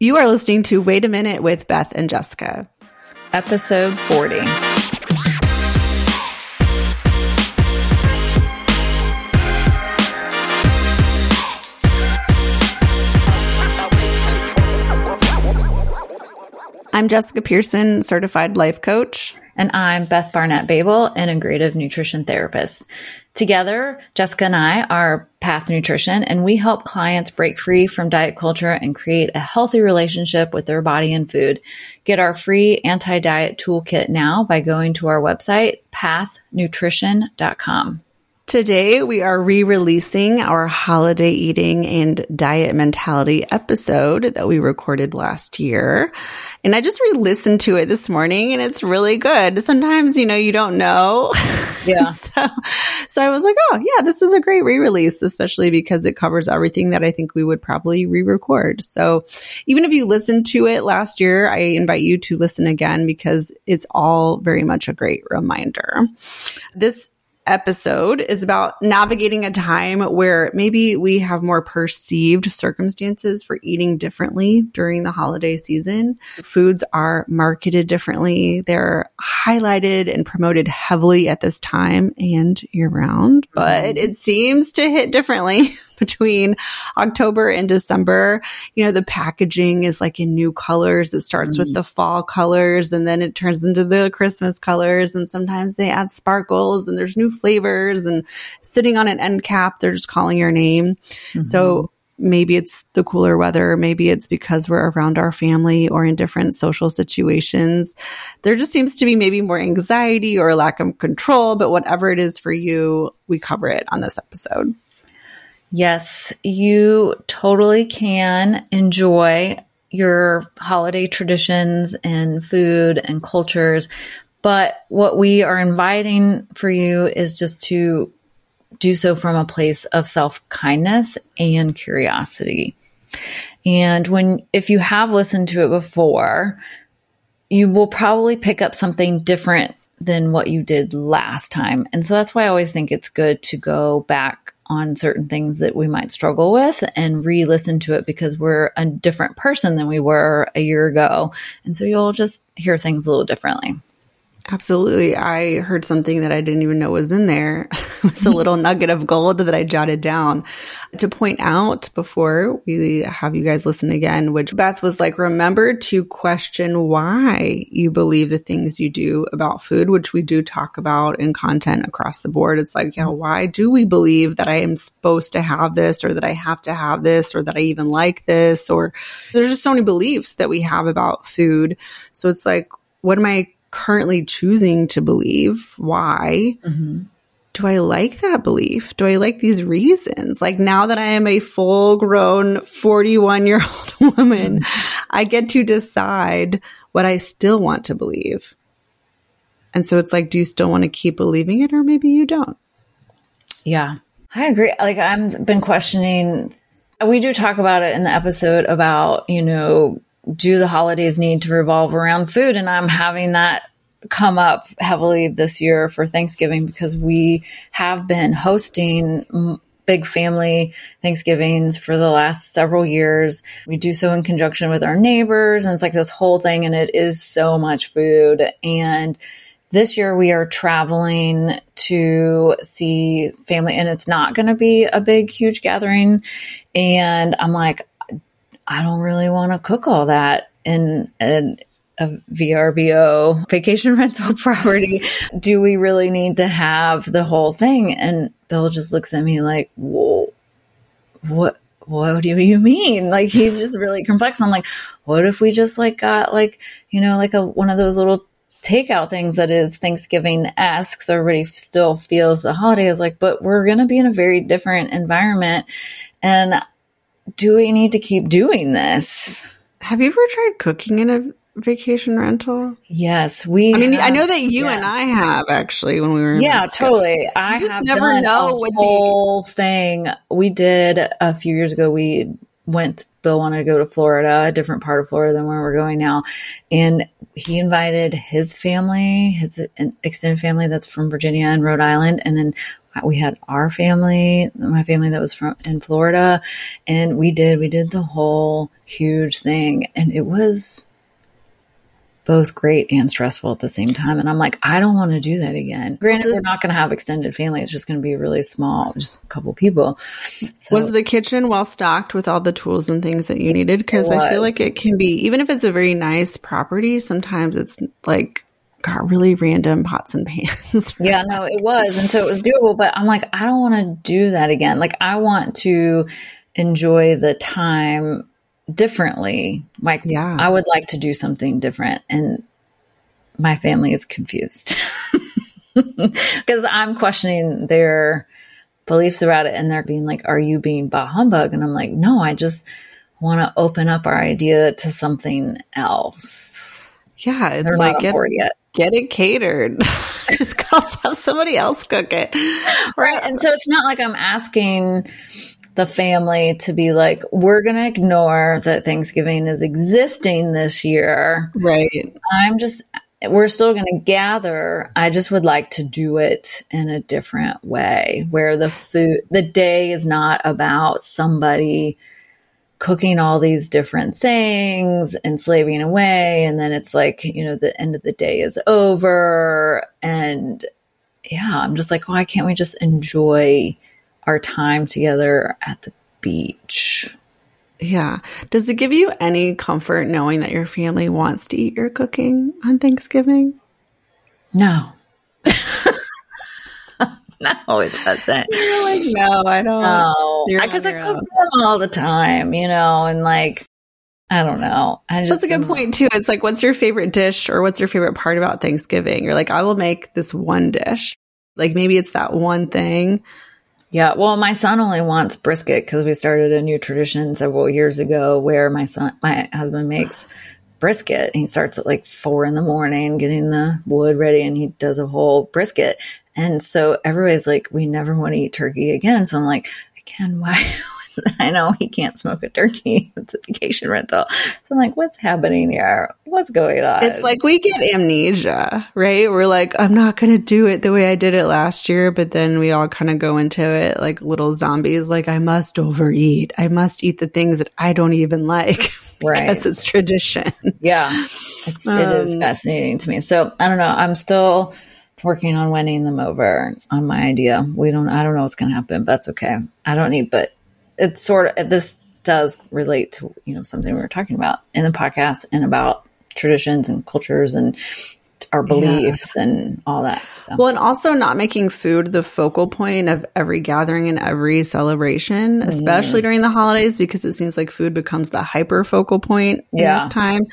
You are listening to Wait a Minute with Beth and Jessica, episode 40. I'm Jessica Pearson, certified life coach. And I'm Beth Barnett Babel, integrative nutrition therapist. Together, Jessica and I are Path Nutrition, and we help clients break free from diet culture and create a healthy relationship with their body and food. Get our free anti diet toolkit now by going to our website, pathnutrition.com. Today, we are re releasing our holiday eating and diet mentality episode that we recorded last year. And I just re listened to it this morning and it's really good. Sometimes, you know, you don't know. Yeah. so, so I was like, oh, yeah, this is a great re release, especially because it covers everything that I think we would probably re record. So even if you listened to it last year, I invite you to listen again because it's all very much a great reminder. This episode is about navigating a time where maybe we have more perceived circumstances for eating differently during the holiday season. Foods are marketed differently. They're highlighted and promoted heavily at this time and year round, but mm-hmm. it seems to hit differently between October and December. You know, the packaging is like in new colors. It starts mm-hmm. with the fall colors and then it turns into the Christmas colors. And sometimes they add sparkles and there's new flavors and sitting on an end cap, they're just calling your name. Mm-hmm. So maybe it's the cooler weather. Maybe it's because we're around our family or in different social situations. There just seems to be maybe more anxiety or lack of control, but whatever it is for you, we cover it on this episode. Yes, you totally can enjoy your holiday traditions and food and cultures. But what we are inviting for you is just to do so from a place of self kindness and curiosity. And when, if you have listened to it before, you will probably pick up something different than what you did last time. And so that's why I always think it's good to go back on certain things that we might struggle with and re listen to it because we're a different person than we were a year ago. And so you'll just hear things a little differently. Absolutely. I heard something that I didn't even know was in there. it was a little nugget of gold that I jotted down to point out before we have you guys listen again, which Beth was like, remember to question why you believe the things you do about food, which we do talk about in content across the board. It's like, yeah, why do we believe that I am supposed to have this or that I have to have this or that I even like this? Or there's just so many beliefs that we have about food. So it's like, what am I currently choosing to believe. Why? Mm-hmm. Do I like that belief? Do I like these reasons? Like now that I am a full grown 41 year old woman, mm-hmm. I get to decide what I still want to believe. And so it's like, do you still want to keep believing it or maybe you don't? Yeah, I agree. Like I've been questioning, we do talk about it in the episode about, you know, do the holidays need to revolve around food? And I'm having that come up heavily this year for Thanksgiving because we have been hosting big family Thanksgivings for the last several years. We do so in conjunction with our neighbors, and it's like this whole thing, and it is so much food. And this year we are traveling to see family, and it's not going to be a big, huge gathering. And I'm like, I don't really want to cook all that in, in a VRBO vacation rental property. Do we really need to have the whole thing? And Bill just looks at me like, whoa, what? What do you mean? Like he's just really complex. I'm like, what if we just like got like, you know, like a one of those little takeout things that is Thanksgiving esque. So everybody still feels the holiday is like, but we're going to be in a very different environment. And do we need to keep doing this? Have you ever tried cooking in a vacation rental? Yes, we. I mean, have, I know that you yeah. and I have actually when we were. yeah, totally. I have never know what the whole the- thing we did a few years ago. We went. Bill wanted to go to Florida, a different part of Florida than where we're going now, and he invited his family, his extended family that's from Virginia and Rhode Island, and then Uh, we had our family, my family that was from in Florida, and we did we did the whole huge thing, and it was both great and stressful at the same time. And I'm like, I don't want to do that again. Granted, we're not going to have extended family. It's just going to be really small, just a couple people. So, was the kitchen well stocked with all the tools and things that you needed? Because I feel like it can be, even if it's a very nice property, sometimes it's like got really random pots and pans. yeah, no, it was. And so it was doable, but I'm like, I don't want to do that again. Like, I want to enjoy the time differently. Like, yeah. I would like to do something different. And my family is confused because I'm questioning their beliefs about it. And they're being like, Are you being bah humbug? And I'm like, No, I just want to open up our idea to something else. Yeah, it's like get, get it catered. just have somebody else cook it. Right. And so it's not like I'm asking the family to be like, we're going to ignore that Thanksgiving is existing this year. Right. I'm just, we're still going to gather. I just would like to do it in a different way where the food, the day is not about somebody cooking all these different things and slaving away. And then it's like, you know, the end of the day is over. And yeah, I'm just like, oh, why can't we just enjoy our time together at the beach. Yeah. Does it give you any comfort knowing that your family wants to eat your cooking on Thanksgiving? No. no, it doesn't. You're like, no, I don't. No, because I, I cook them all the time, you know, and like, I don't know. I just, That's a good point too. It's like, what's your favorite dish or what's your favorite part about Thanksgiving? You're like, I will make this one dish. Like maybe it's that one thing yeah, well, my son only wants brisket because we started a new tradition several years ago where my son, my husband makes brisket. He starts at like four in the morning getting the wood ready and he does a whole brisket. And so everybody's like, we never want to eat turkey again. So I'm like, again, why? I know he can't smoke a turkey. It's a vacation rental. So I'm like, what's happening here? What's going on? It's like we get amnesia, right? We're like, I'm not going to do it the way I did it last year. But then we all kind of go into it like little zombies, like, I must overeat. I must eat the things that I don't even like. Right. Because it's tradition. Yeah. It's, um, it is um, fascinating to me. So I don't know. I'm still working on winning them over on my idea. We don't, I don't know what's going to happen, but that's okay. I don't need, but it's sort of this does relate to you know something we were talking about in the podcast and about traditions and cultures and our beliefs yeah. and all that. So. Well, and also not making food the focal point of every gathering and every celebration, mm-hmm. especially during the holidays, because it seems like food becomes the hyper focal point in this time.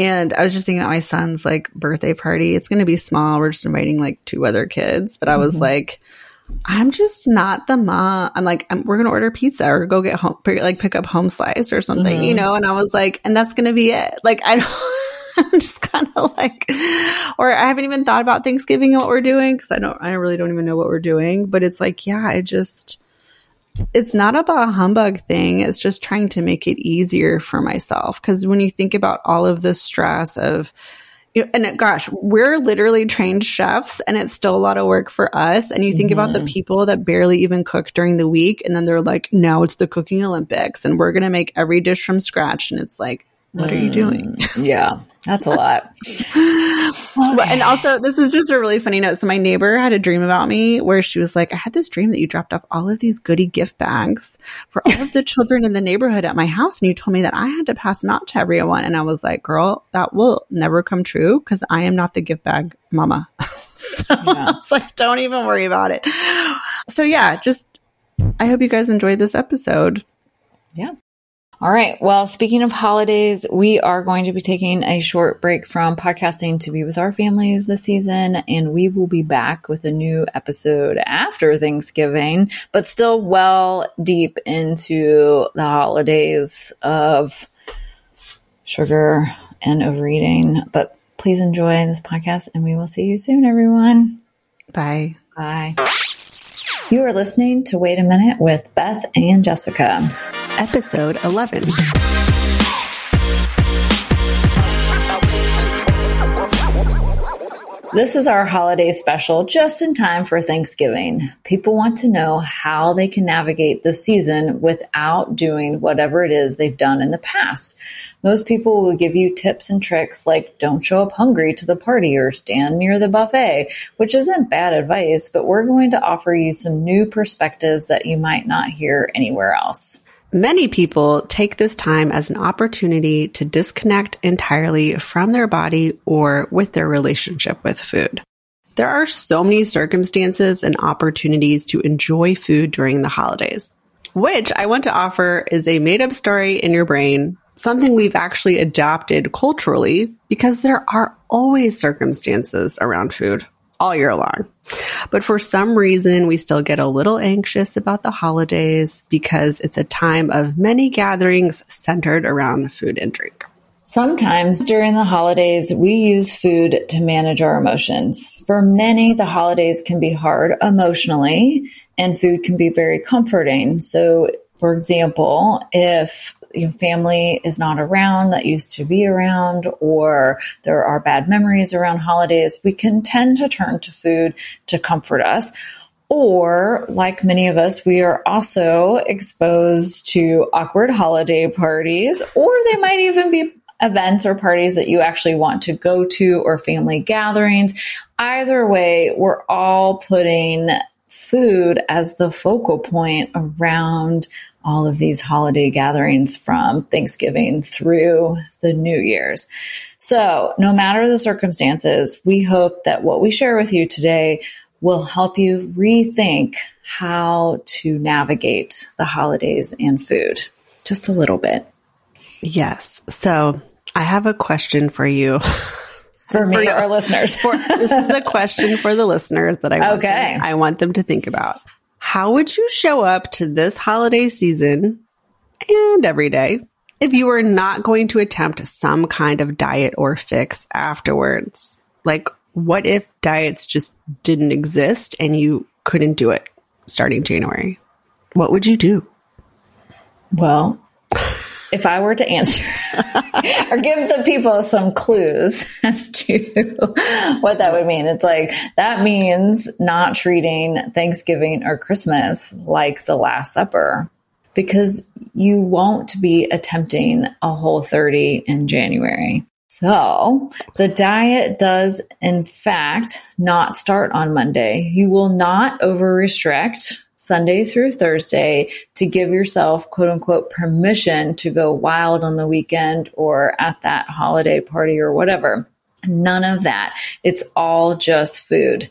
And I was just thinking about my son's like birthday party. It's going to be small. We're just inviting like two other kids, but I was mm-hmm. like, I'm just not the mom. I'm like, I'm, we're going to order pizza or go get home, like pick up home slice or something, mm-hmm. you know? And I was like, and that's going to be it. Like, I don't, I'm just kind of like, or I haven't even thought about Thanksgiving and what we're doing because I don't, I really don't even know what we're doing. But it's like, yeah, I just, it's not about a humbug thing. It's just trying to make it easier for myself. Because when you think about all of the stress of, and gosh, we're literally trained chefs and it's still a lot of work for us. And you think mm-hmm. about the mm-hmm. people that barely even cook during the week and then they're like, now it's the cooking Olympics and we're going to make every dish from scratch. And it's like, what mm, are you doing? Mm, yeah, that's a lot. and also, this is just a really funny note. So, my neighbor had a dream about me where she was like, I had this dream that you dropped off all of these goodie gift bags for all of the children in the neighborhood at my house. And you told me that I had to pass them out to everyone. And I was like, girl, that will never come true because I am not the gift bag mama. so, yeah. it's like, don't even worry about it. So, yeah, just I hope you guys enjoyed this episode. Yeah. All right. Well, speaking of holidays, we are going to be taking a short break from podcasting to be with our families this season, and we will be back with a new episode after Thanksgiving, but still well deep into the holidays of sugar and overeating. But please enjoy this podcast, and we will see you soon, everyone. Bye. Bye. You are listening to Wait a Minute with Beth and Jessica episode 11. This is our holiday special just in time for Thanksgiving. People want to know how they can navigate the season without doing whatever it is they've done in the past. Most people will give you tips and tricks like don't show up hungry to the party or stand near the buffet, which isn't bad advice, but we're going to offer you some new perspectives that you might not hear anywhere else. Many people take this time as an opportunity to disconnect entirely from their body or with their relationship with food. There are so many circumstances and opportunities to enjoy food during the holidays, which I want to offer is a made up story in your brain, something we've actually adopted culturally because there are always circumstances around food all year long. But for some reason, we still get a little anxious about the holidays because it's a time of many gatherings centered around food and drink. Sometimes during the holidays, we use food to manage our emotions. For many, the holidays can be hard emotionally, and food can be very comforting. So, for example, if your family is not around that used to be around, or there are bad memories around holidays, we can tend to turn to food to comfort us. Or, like many of us, we are also exposed to awkward holiday parties, or they might even be events or parties that you actually want to go to or family gatherings. Either way, we're all putting food as the focal point around all of these holiday gatherings from Thanksgiving through the New Year's. So, no matter the circumstances, we hope that what we share with you today will help you rethink how to navigate the holidays and food just a little bit. Yes. So, I have a question for you. For me, for our listeners. for, this is a question for the listeners that I want okay. Them, I want them to think about. How would you show up to this holiday season and every day if you were not going to attempt some kind of diet or fix afterwards? Like, what if diets just didn't exist and you couldn't do it starting January? What would you do? Well, if I were to answer or give the people some clues as to what that would mean, it's like that means not treating Thanksgiving or Christmas like the Last Supper because you won't be attempting a whole 30 in January. So the diet does, in fact, not start on Monday. You will not over restrict Sunday through Thursday to give yourself quote unquote permission to go wild on the weekend or at that holiday party or whatever. None of that. It's all just food.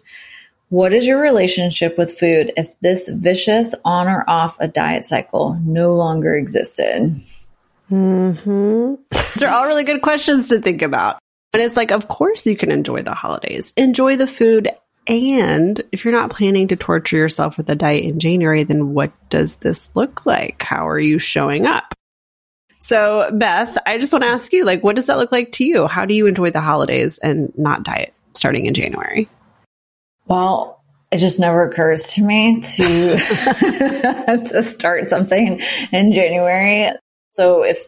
What is your relationship with food if this vicious on or off a diet cycle no longer existed? Mm-hmm. These are all really good questions to think about. But it's like, of course you can enjoy the holidays. Enjoy the food and if you're not planning to torture yourself with a diet in January, then what does this look like? How are you showing up? So, Beth, I just want to ask you, like, what does that look like to you? How do you enjoy the holidays and not diet starting in January? Well, it just never occurs to me to to start something in January. So if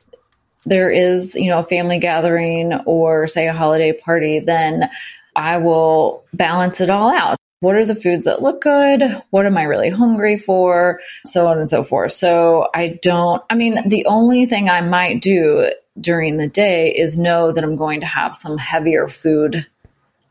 there is, you know, a family gathering or say a holiday party, then I will balance it all out. What are the foods that look good? What am I really hungry for? So on and so forth. So I don't, I mean, the only thing I might do during the day is know that I'm going to have some heavier food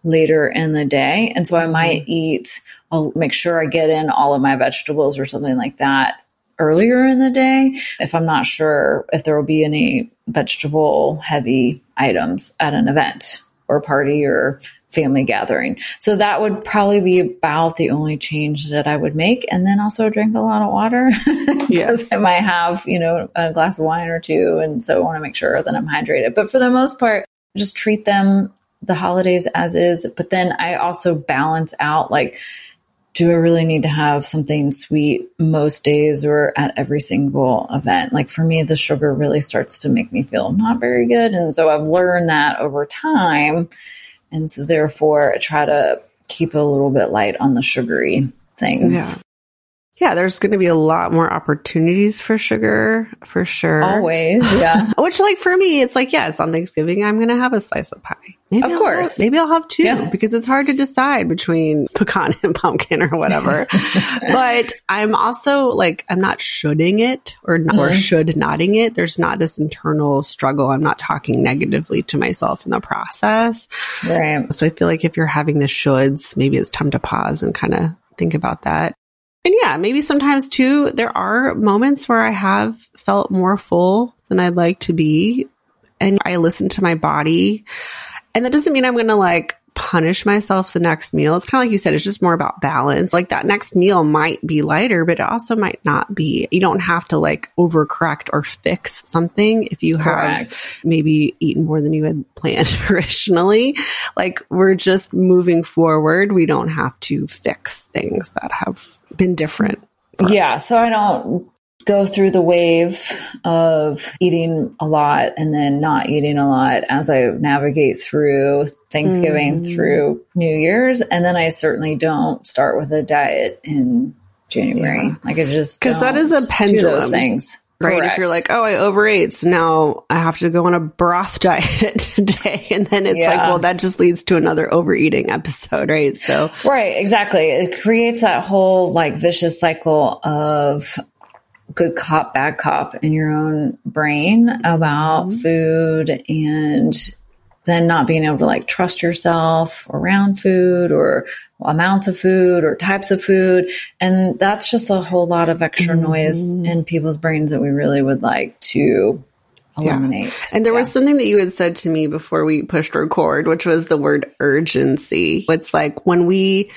later in the day. And so I might mm-hmm. eat, I'll make sure I get in all of my vegetables or something like that earlier in the day if I'm not sure if there will be any vegetable heavy items at an event or party or family gathering. So that would probably be about the only change that I would make. And then also drink a lot of water. yes. I might have, you know, a glass of wine or two. And so I want to make sure that I'm hydrated. But for the most part, just treat them the holidays as is. But then I also balance out like, do I really need to have something sweet most days or at every single event? Like for me, the sugar really starts to make me feel not very good. And so I've learned that over time and so therefore I try to keep a little bit light on the sugary things. Yeah. Yeah, there's going to be a lot more opportunities for sugar for sure. Always, yeah. Which, like, for me, it's like, yes, on Thanksgiving, I'm going to have a slice of pie. Maybe of I'll course. Have, maybe I'll have two Yeah. because it's hard to decide between pecan and pumpkin or whatever. but I'm also like, I'm not shoulding it or, or mm-hmm. should nodding it. There's not this internal struggle. I'm not talking negatively to myself in the process. right. So I feel like if you're having the shoulds, maybe it's time to pause and kind of think about that. And yeah, maybe sometimes too, there are moments where I have felt more full than I'd like to be. And I listen to my body. And that doesn't mean I'm going to like punish myself the next meal. It's kind of like you said, it's just more about balance. Like that next meal might be lighter, but it also might not be. You don't have to like overcorrect or fix something if you have maybe eaten more than you had planned originally. Like we're just moving forward. We don't have to fix things that have been different. Yeah. So I don't go through the wave of eating a lot and then not eating a lot as I navigate through Thanksgiving mm. through New Year's. And then I certainly don't start with a diet in January. Yeah. Like I just because don't a pendulum, those things. Right. Correct. If you're like, oh, I overate. So now I have to go on a broth diet today. And then it's like, well, that just leads to another overeating episode. Right. So Right, exactly. It creates that whole like vicious cycle of good cop, bad cop in your own brain about Mm-hmm. food and then not being able to like trust yourself around food or amounts of food or types of food. And that's just a whole lot of extra Mm-hmm. noise in people's brains that we really would like to eliminate. And there was something that you had said to me before we pushed record, which was the word urgency. It's like when we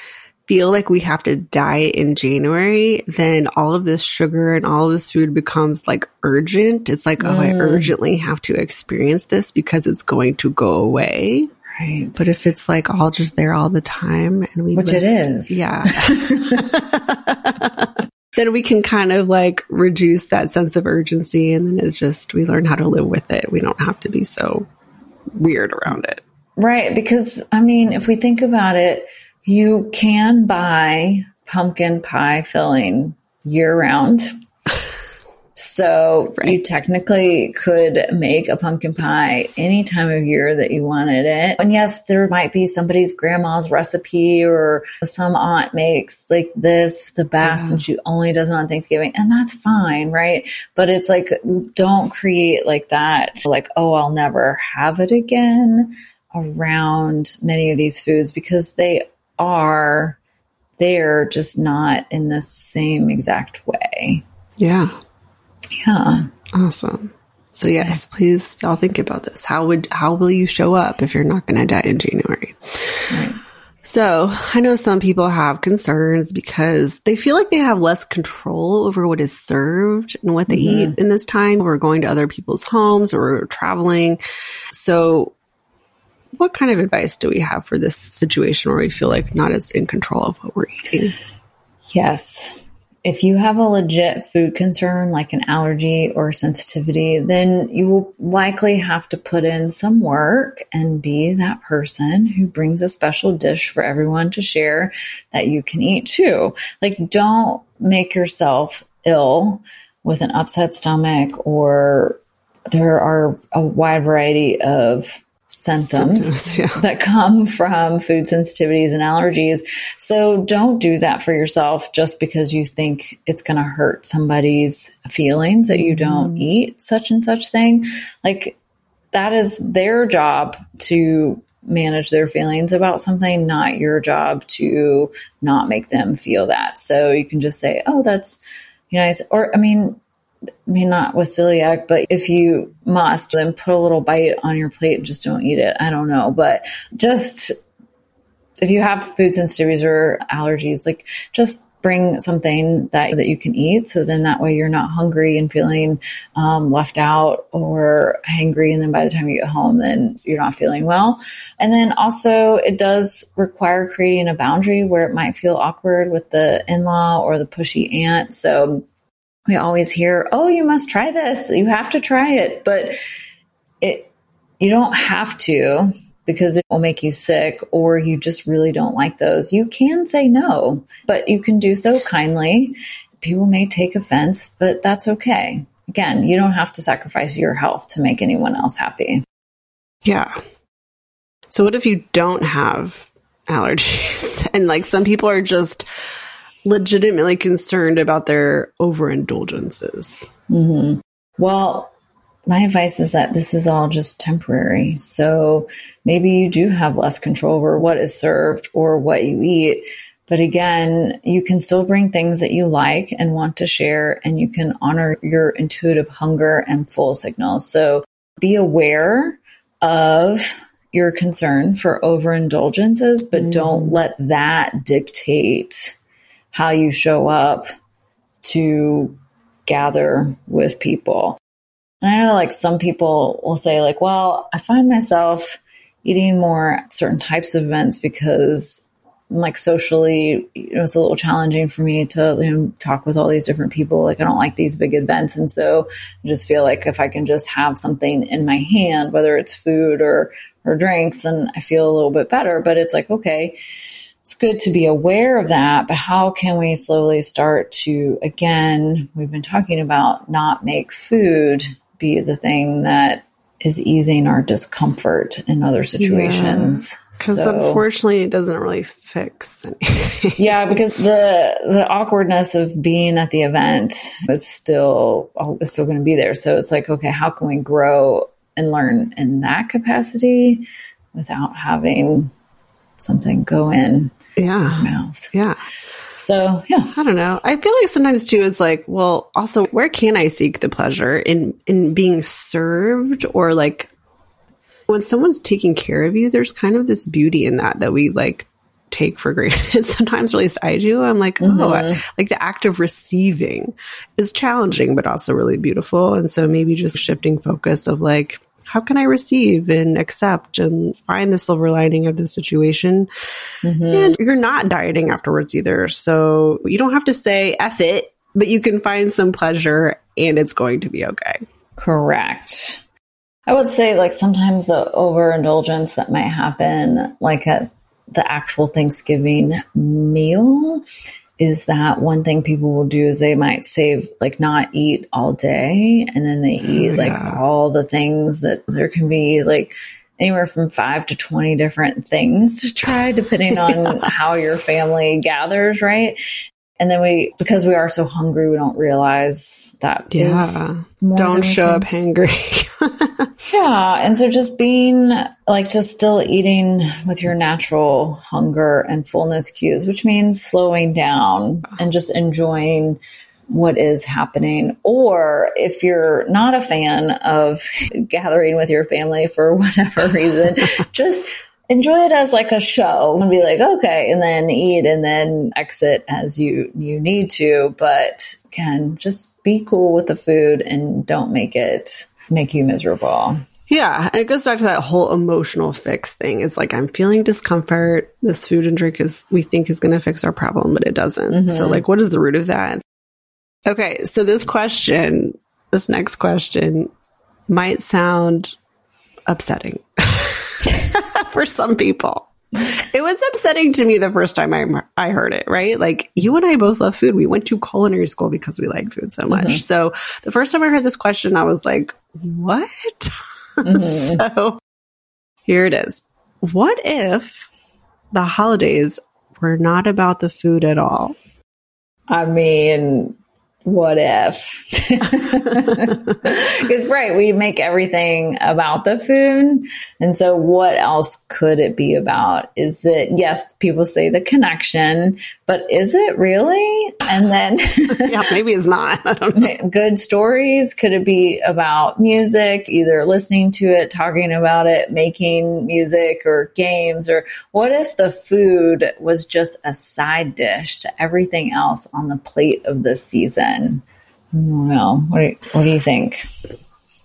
feel like we have to diet in January, then all of this sugar and all this food becomes like urgent. It's like, oh, I Mm. urgently have to experience this because it's going to go away. right. But if it's like all just there all the time and we Which live- it is. yeah. then we can kind of like reduce that sense of urgency and then it's just we learn how to live with it. We don't have to be so weird around it. Right. Because, I mean, if we think about it, you can buy pumpkin pie filling year round. So you technically could make a pumpkin pie any time of year that you wanted it. And yes, there might be somebody's grandma's recipe or some aunt makes like this the best and she only does it on Thanksgiving. And that's fine, right? But it's like, don't create like that, like, oh, I'll never have it again around many of these foods because they are, they're just not in the same exact way. Yeah. Yeah. Awesome. So yes, please y'all think about this. How would how will you show up if you're not going to die in January? So I know some people have concerns because they feel like they have less control over what is served and what they mm-hmm. eat in this time. We're going to other people's homes or traveling. So what kind of advice do we have for this situation where we feel like not as in control of what we're eating? Yes. If you have a legit food concern like an allergy or sensitivity, then you will likely have to put in some work and be that person who brings a special dish for everyone to share that you can eat too. Like, don't make yourself ill with an upset stomach or there are a wide variety of symptoms Symptoms, yeah. that come from food sensitivities and allergies. So don't do that for yourself just because you think it's going to hurt somebody's feelings that you mm-hmm. don't eat such and such thing. Like that is their job to manage their feelings about something, not your job to not make them feel that. So you can just say, "Oh, that's you know," or I mean, I mean, not with celiac, but if you must, then put a little bite on your plate and just don't eat it. I don't know. But just if you have food sensitivities or allergies, like just bring something that, that you can eat. So then that way you're not hungry and feeling um, left out or hangry. And then by the time you get home, then you're not feeling well. And then also it does require creating a boundary where it might feel awkward with the in-law or the pushy aunt. So we always hear, "Oh, you must try this. You have to try it." But it you don't have to because it will make you sick or you just really don't like those. You can say no, but you can do so kindly. people may take offense, but that's okay. Again, you don't have to sacrifice your health to make anyone else happy. Yeah. So what if you don't have allergies and like some people are just legitimately concerned about their overindulgences? Mm-hmm. Well, my advice is that this is all just temporary. So maybe you do have less control over what is served or what you eat. But again, you can still bring things that you like and want to share, and you can honor your intuitive hunger and full signals. So be aware of your concern for overindulgences, but mm. don't let that dictate how you show up to gather with people. And I know like some people will say like, well, I find myself eating more certain types of events because like socially, you know, it's a little challenging for me to you know, talk with all these different people. Like I don't like these big events. And so I just feel like if I can just have something in my hand, whether it's food or, or drinks, and I feel a little bit better. But it's like, okay, it's good to be aware of that, but how can we slowly start to, again, we've been talking about not make food be the thing that is easing our discomfort in other situations. Because yeah, so, unfortunately, it doesn't really fix anything. yeah, because the the awkwardness of being at the event is still oh, is still going to be there. So it's like, okay, how can we grow and learn in that capacity without having something go in yeah mouth? Yeah. So yeah, I don't know. I feel like sometimes too, it's like, well, also where can I seek the pleasure in, in being served or like when someone's taking care of you, there's kind of this beauty in that, that we like take for granted. Sometimes, at least I do. I'm like, oh, mm-hmm. oh, like the act of receiving is challenging, but also really beautiful. And so maybe just shifting focus of like, how can I receive and accept and find the silver lining of the situation? Mm-hmm. And you're not dieting afterwards either. So you don't have to say F it, but you can find some pleasure and it's going to be okay. Correct. I would say like sometimes the overindulgence that might happen like at the actual Thanksgiving meal is that one thing people will do is they might save like not eat all day and then they eat oh, like yeah. all the things that there can be like anywhere from five to 20 different things to try depending on yeah. how your family gathers right and then we because we are so hungry we don't realize that yeah. don't show up hungry yeah. And so just being like just still eating with your natural hunger and fullness cues which means slowing down and just enjoying what is happening. Or if you're not a fan of gathering with your family for whatever reason, just enjoy it as like a show and be like, okay, and then eat and then exit as you you need to. But can just be cool with the food and don't make it make you miserable. Yeah, and it goes back to that whole emotional fix thing. It's like I'm feeling discomfort. This food and drink is we think is going to fix our problem, but it doesn't. Mm-hmm. So like what is the root of that? Okay, so this question, this next question might sound upsetting. for some people. It was upsetting to me the first time I, I heard it, right? Like you and I both love food. We went to culinary school because we like food so much. Mm-hmm. So the first time I heard this question, I was like, what? Mm-hmm. so here it is. What if the holidays were not about the food at all? I mean, what if? Because, right, we make everything about the food. And so, what else could it be about? Is it, yes, people say the connection, but is it really? And then, yeah, maybe it's not. good stories. Could it be about music, either listening to it, talking about it, making music or games? Or what if the food was just a side dish to everything else on the plate of the season? Then? I don't know. What do, you, what do you think?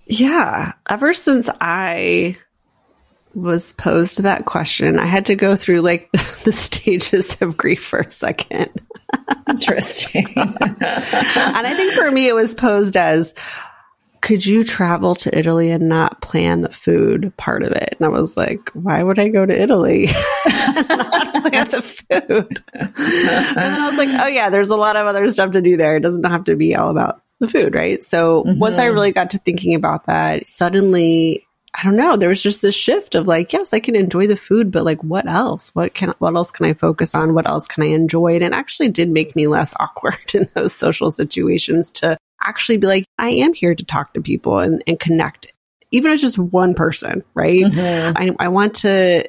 Yeah. Ever since I was posed that question, I had to go through like the stages of grief for a second. Interesting. and I think for me, it was posed as could you travel to Italy and not plan the food part of it? And I was like, why would I go to Italy? not plan the food. and then I was like, oh yeah, there's a lot of other stuff to do there. It doesn't have to be all about the food, right? So mm-hmm. once I really got to thinking about that, suddenly I don't know, there was just this shift of like, yes, I can enjoy the food, but like what else? What can what else can I focus on? What else can I enjoy? And it actually did make me less awkward in those social situations to actually be like, I am here to talk to people and, and connect. Even if it's just one person, right? Mm-hmm. I, I want to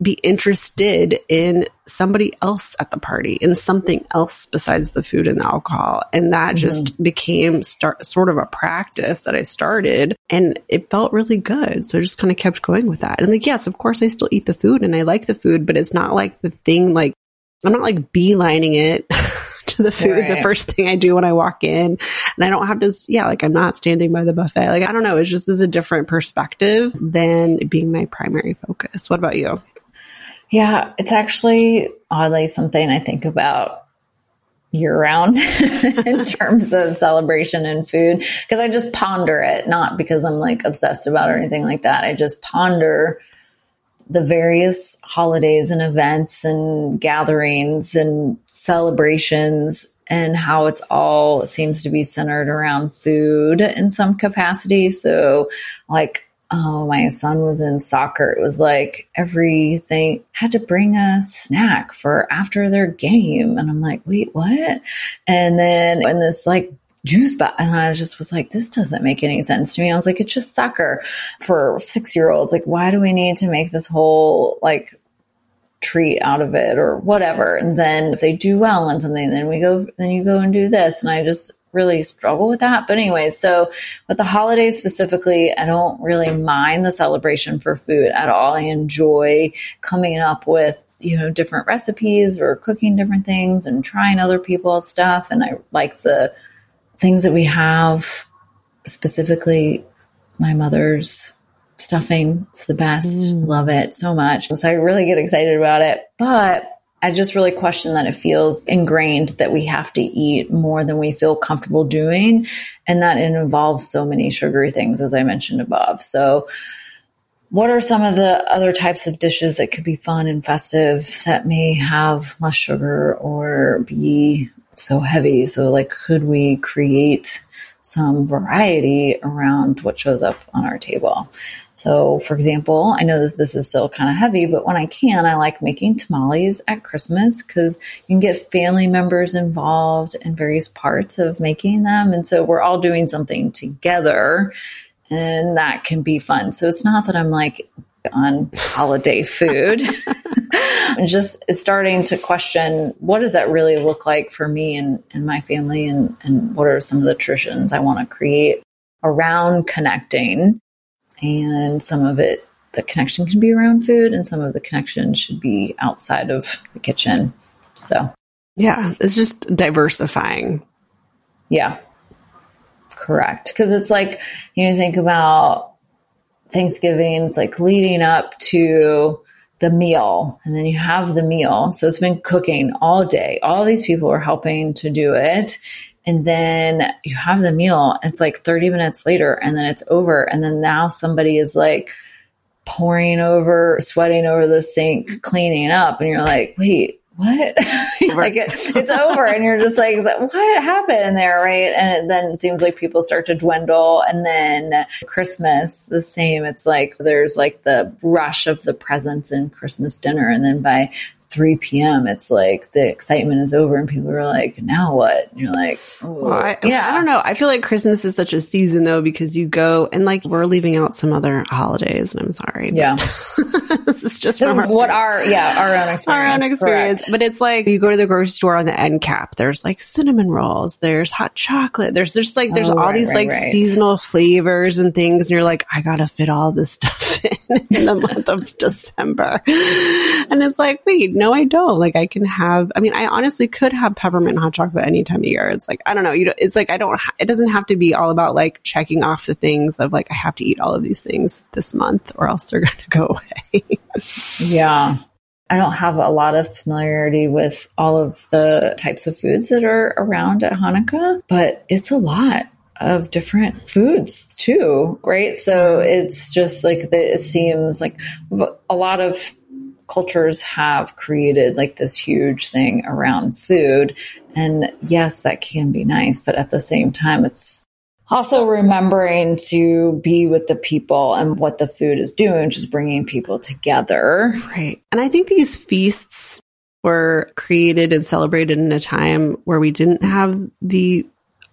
be interested in somebody else at the party in something else besides the food and the alcohol and that mm-hmm. just became start sort of a practice that i started and it felt really good so i just kind of kept going with that and like yes of course i still eat the food and i like the food but it's not like the thing like i'm not like beelining it to the food right. the first thing i do when i walk in. And i don't have to yeah like i'm not standing by the buffet. Like i don't know. It's just as a different perspective than being my primary focus. What about you? Yeah, it's actually oddly something I think about year round in terms of celebration and food because I just ponder it, not because I'm like obsessed about or anything like that. I just ponder the various holidays and events and gatherings and celebrations and how it's all seems to be centered around food in some capacity. So, like, oh, my son was in soccer. It was like everything had to bring a snack for after their game. And I'm like, wait, what? And then in this like juice box, and I just was like, this doesn't make any sense to me. I was like, it's just soccer for six year olds. Like, why do we need to make this whole like treat out of it or whatever? And then if they do well in something, then we go, then you go and do this. And I just, really struggle with that. But anyways, so with the holidays specifically, I don't really mind the celebration for food at all. I enjoy coming up with, you know, different recipes or cooking different things and trying other people's stuff. And I like the things that we have, specifically my mother's stuffing. It's the best. Mm. Love it so much. So I really get excited about it. But I just really question that it feels ingrained that we have to eat more than we feel comfortable doing and that it involves so many sugary things, as I mentioned above. So, what are some of the other types of dishes that could be fun and festive that may have less sugar or be so heavy? So, like, could we create some variety around what shows up on our table? So, for example, I know that this is still kind of heavy, but when I can, I like making tamales at Christmas because you can get family members involved in various parts of making them. And so we're all doing something together and that can be fun. So it's not that I'm like on holiday food. I'm just starting to question what does that really look like for me and, and my family and, and what are some of the traditions I want to create around connecting? And some of it the connection can be around food and some of the connection should be outside of the kitchen. So. Yeah it's just diversifying. Yeah. Correct. Because it's like you know think about thanksgiving it's like leading up to the meal and then you have the meal. So it's been cooking all day. All these people are helping to do it and then you have the meal it's like 30 minutes later and then it's over and then now somebody is like pouring over sweating over the sink cleaning up and you're like wait what? Like it, it's over. And you're just like what happened there? Right? And it, then it seems like people start to dwindle. And then christmas the same. It's like there's like the rush of the presents and christmas dinner. And then by 3 p.m., it's like the excitement is over and people are like, now what? And you're like, well, I, yeah, I don't know. I feel like Christmas is such a season though, because you go and like we're leaving out some other holidays and I'm sorry. Yeah. this is just from our what our, yeah, our own experience. Our own experience. Correct. But it's like you go to the grocery store on the end cap, there's like cinnamon rolls, there's hot chocolate, there's just like, there's oh, all right, these right, like right. seasonal flavors and things. And you're like, I got to fit all this stuff in, in the month of December. And it's like, wait, no, I don't. Like I can have, I mean, I honestly could have peppermint hot chocolate any time of year. It's like, I don't know. You know, it's like, I don't, it doesn't have to be all about like checking off the things of like, I have to eat all of these things this month or else they're going to go away. yeah. I don't have a lot of familiarity with all of the types of foods that are around at Hanukkah, but it's a lot of different foods too, right? So it's just like the, it seems like a lot of cultures have created like this huge thing around food. And yes, that can be nice, but at the same time, it's also remembering to be with the people and what the food is doing, just bringing people together. Right. And I think these feasts were created and celebrated in a time where we didn't have the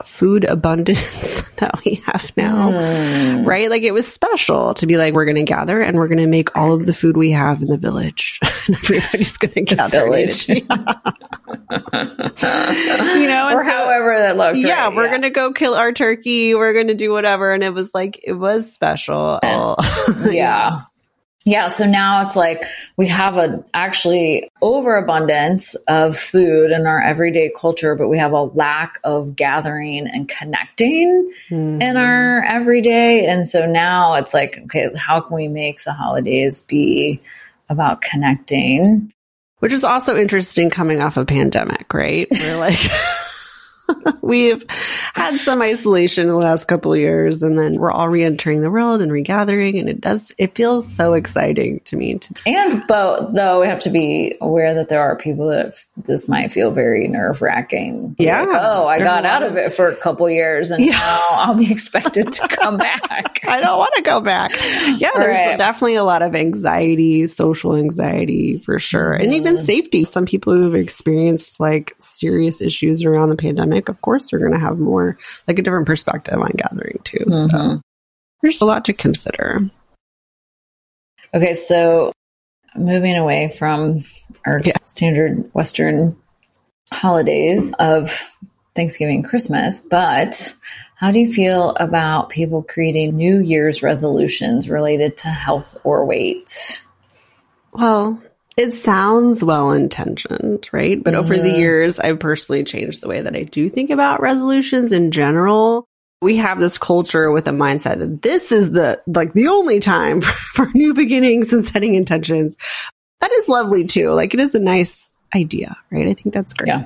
food abundance that we have now, mm. right? Like it was special to be like, we're going to gather and we're going to make all of the food we have in the village. and everybody's going to gather. Village. you know, or so, however that looked. Yeah, right? we're yeah. going to go kill our turkey. We're going to do whatever. And it was like, it was special. yeah. Yeah, so now it's like we have a actually overabundance of food in our everyday culture, but we have a lack of gathering and connecting mm-hmm. in our everyday. And so now it's like, okay, how can we make the holidays be about connecting? Which is also interesting coming off a pandemic, right? We're like We've had some isolation in the last couple of years, and then we're all re-entering the world and regathering, and it does it feels so exciting to me. To- and but though we have to be aware that there are people that this might feel very nerve wracking. Yeah. Like, oh, I got out of it for a couple years, and yeah. now I'll be expected to come back. I don't want to go back. Yeah, there's right. definitely a lot of anxiety, social anxiety for sure, mm-hmm. and even safety. Some people who've experienced like serious issues around the pandemic of course, they're going to have more, like a different perspective on gathering too. Mm-hmm. So there's a lot to consider. Okay, so moving away from our yeah. standard Western holidays of Thanksgiving, Christmas, but how do you feel about people creating New Year's resolutions related to health or weight? Well, it sounds well intentioned, right? But mm-hmm. over the mm-hmm. years, I've personally changed the way that I do think about resolutions in general. We have this culture with a mindset that this is the, like the only time for new beginnings and setting intentions. That is lovely too. Like it is a nice idea, right? I think that's great. Yeah.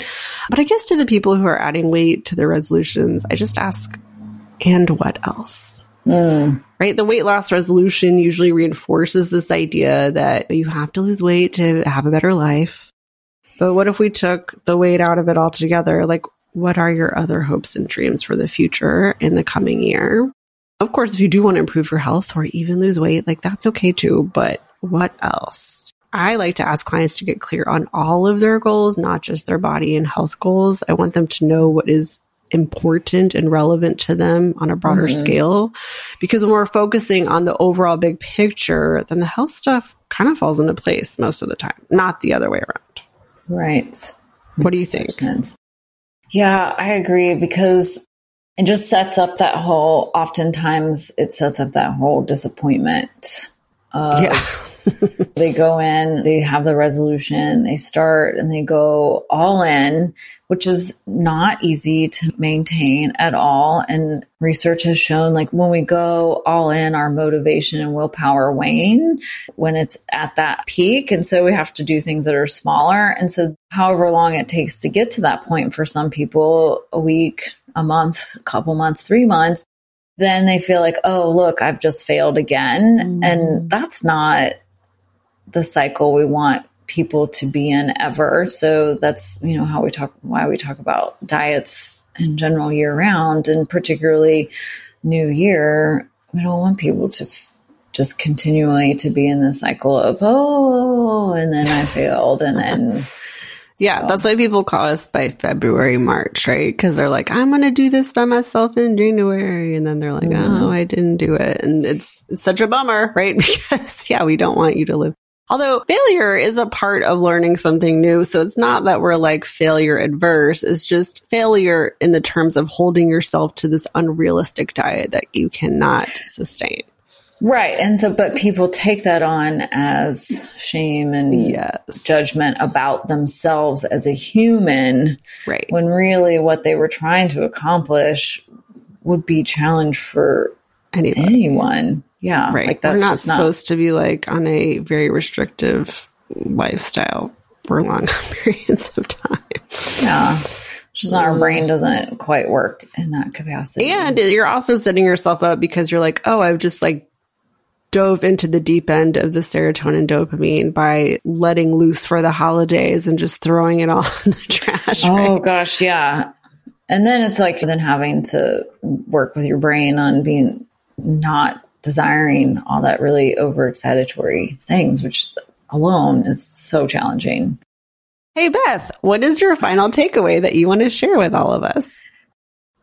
But I guess to the people who are adding weight to their resolutions, I just ask, and what else? Mm. Right? The weight loss resolution usually reinforces this idea that you have to lose weight to have a better life. But what if we took the weight out of it altogether? Like, what are your other hopes and dreams for the future in the coming year? Of course, if you do want to improve your health or even lose weight, like that's okay too. But what else? I like to ask clients to get clear on all of their goals, not just their body and health goals. I want them to know what is important and relevant to them on a broader mm-hmm. scale. Because when we're focusing on the overall big picture, then the health stuff kind of falls into place most of the time, not the other way around. Right. What do you think? Sense. Yeah, I agree because it just sets up that whole, oftentimes it sets up that whole disappointment of, yeah they go in, they have the resolution, they start and they go all in, which is not easy to maintain at all. And research has shown like when we go all in, our motivation and willpower wane when it's at that peak. And so we have to do things that are smaller. And so, however long it takes to get to that point for some people, a week, a month, a couple months, three months, then they feel like, oh, look, I've just failed again. Mm. And that's not the cycle we want people to be in ever. So that's, you know, how we talk, why we talk about diets in general year round and particularly new year. We don't want people to f- just continually to be in the cycle of, oh, and then I failed and then. Yeah, that's why people call us by February, March, right? Because they're like, I'm going to do this by myself in January. And then they're like, mm-hmm. oh, no, I didn't do it. And it's, it's such a bummer, right? Because, yeah, we don't want you to live Although failure is a part of learning something new. So it's not that we're like failure adverse. It's just failure in the terms of holding yourself to this unrealistic diet that you cannot sustain. Right. And so, but people take that on as shame and yes. judgment about themselves as a human. Right. When really what they were trying to accomplish would be challenge for Anybody. anyone. Yeah. Right. Like that's We're not supposed not- to be like on a very restrictive lifestyle for long periods of time. Yeah. Just our brain doesn't quite work in that capacity. And you're also setting yourself up because you're like, oh, I've just like dove into the deep end of the serotonin dopamine by letting loose for the holidays and just throwing it all in the trash. Oh right? gosh, yeah. And then it's like then having to work with your brain on being not desiring all that really over overexcitatory things, which alone is so challenging. Hey, Beth, what is your final takeaway that you want to share with all of us?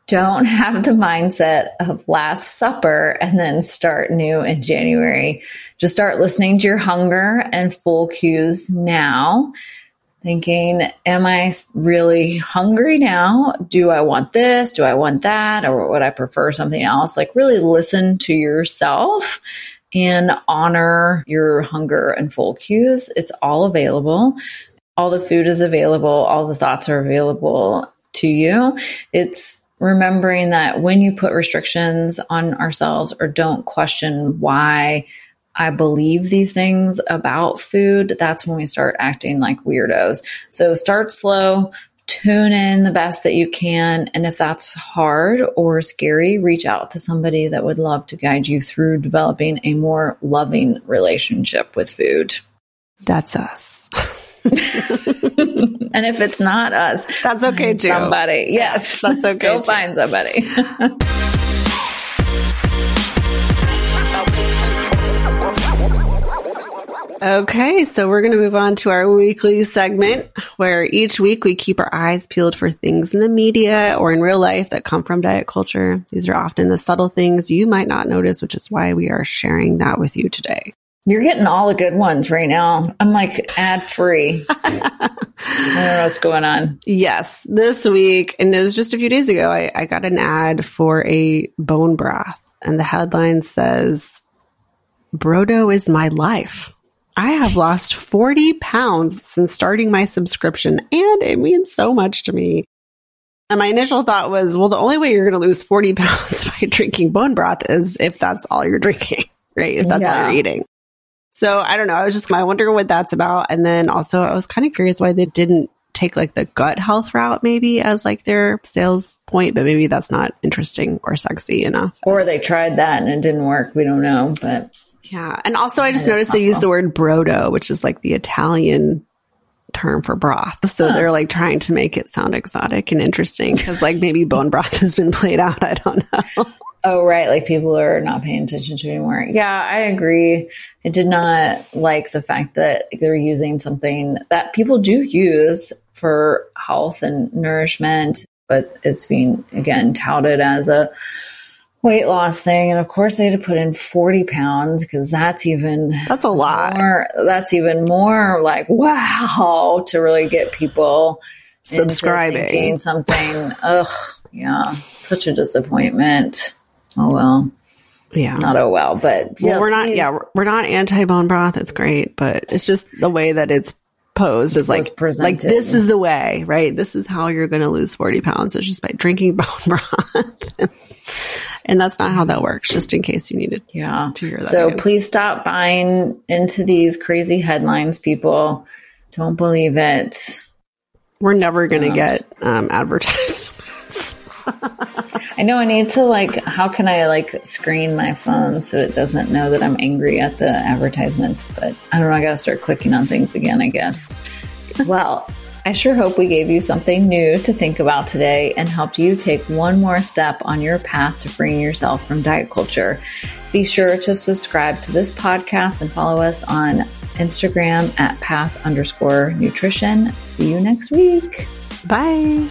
Don't have the mindset of Last Supper and then start new in January. Just start listening to your hunger and full cues now. Thinking, am I really hungry now? Do I want this? Do I want that? Or would I prefer something else? Like, really listen to yourself and honor your hunger and full cues. It's all available. All the food is available. All the thoughts are available to you. It's remembering that when you put restrictions on ourselves or don't question why I believe these things about food, that's when we start acting like weirdos. So start slow, tune in the best that you can. And if that's hard or scary, reach out to somebody that would love to guide you through developing a more loving relationship with food. That's us. and if it's not us, that's okay too. Somebody, yes, that's okay. Too. find somebody. Okay, so we're going to move on to our weekly segment where each week we keep our eyes peeled for things in the media or in real life that come from diet culture. These are often the subtle things you might not notice, which is why we are sharing that with you today. You're getting all the good ones right now. I'm like ad free. I don't know what's going on. Yes. This week, and it was just a few days ago, I, I got an ad for a bone broth, and the headline says, Brodo is my life. I have lost 40 pounds since starting my subscription, and it means so much to me. And my initial thought was, well, the only way you're going to lose 40 pounds by drinking bone broth is if that's all you're drinking, right? If that's yeah. all you're eating. So I don't know. I was just, I wonder what that's about. And then also, I was kind of curious why they didn't take like the gut health route maybe as like their sales point, but maybe that's not interesting or sexy enough. Or they tried that and it didn't work. We don't know, but yeah. And also, I just noticed they use the word brodo, which is like the Italian term for broth. So huh. they're like trying to make it sound exotic and interesting because like maybe bone broth has been played out. I don't know. Oh, right. Like people are not paying attention to anymore. Yeah, I agree. I did not like the fact that they're using something that people do use for health and nourishment, but it's being, again, touted as a weight loss thing. And of course, they had to put in 40 pounds because that's even, that's a lot. More, that's even more like, wow, to really get people subscribing something. Ugh, yeah, such a disappointment. Oh well. Yeah. Not oh well, but well, we're not. Yeah, we're, we're not anti bone broth. It's great, but it's just the way that it's posed is like presented. like this is the way, right? This is how you're going to lose forty pounds. It's just by drinking bone broth. And that's not how that works. Just in case you needed, yeah, to hear that. So again. please stop buying into these crazy headlines, people. Don't believe it. We're never going to get um, advertisements. I know I need to like how can I like screen my phone so it doesn't know that I'm angry at the advertisements, but I don't know, I gotta start clicking on things again, I guess. well, I sure hope we gave you something new to think about today and helped you take one more step on your path to freeing yourself from diet culture. Be sure to subscribe to this podcast and follow us on Instagram at path underscore nutrition. See you next week. Bye.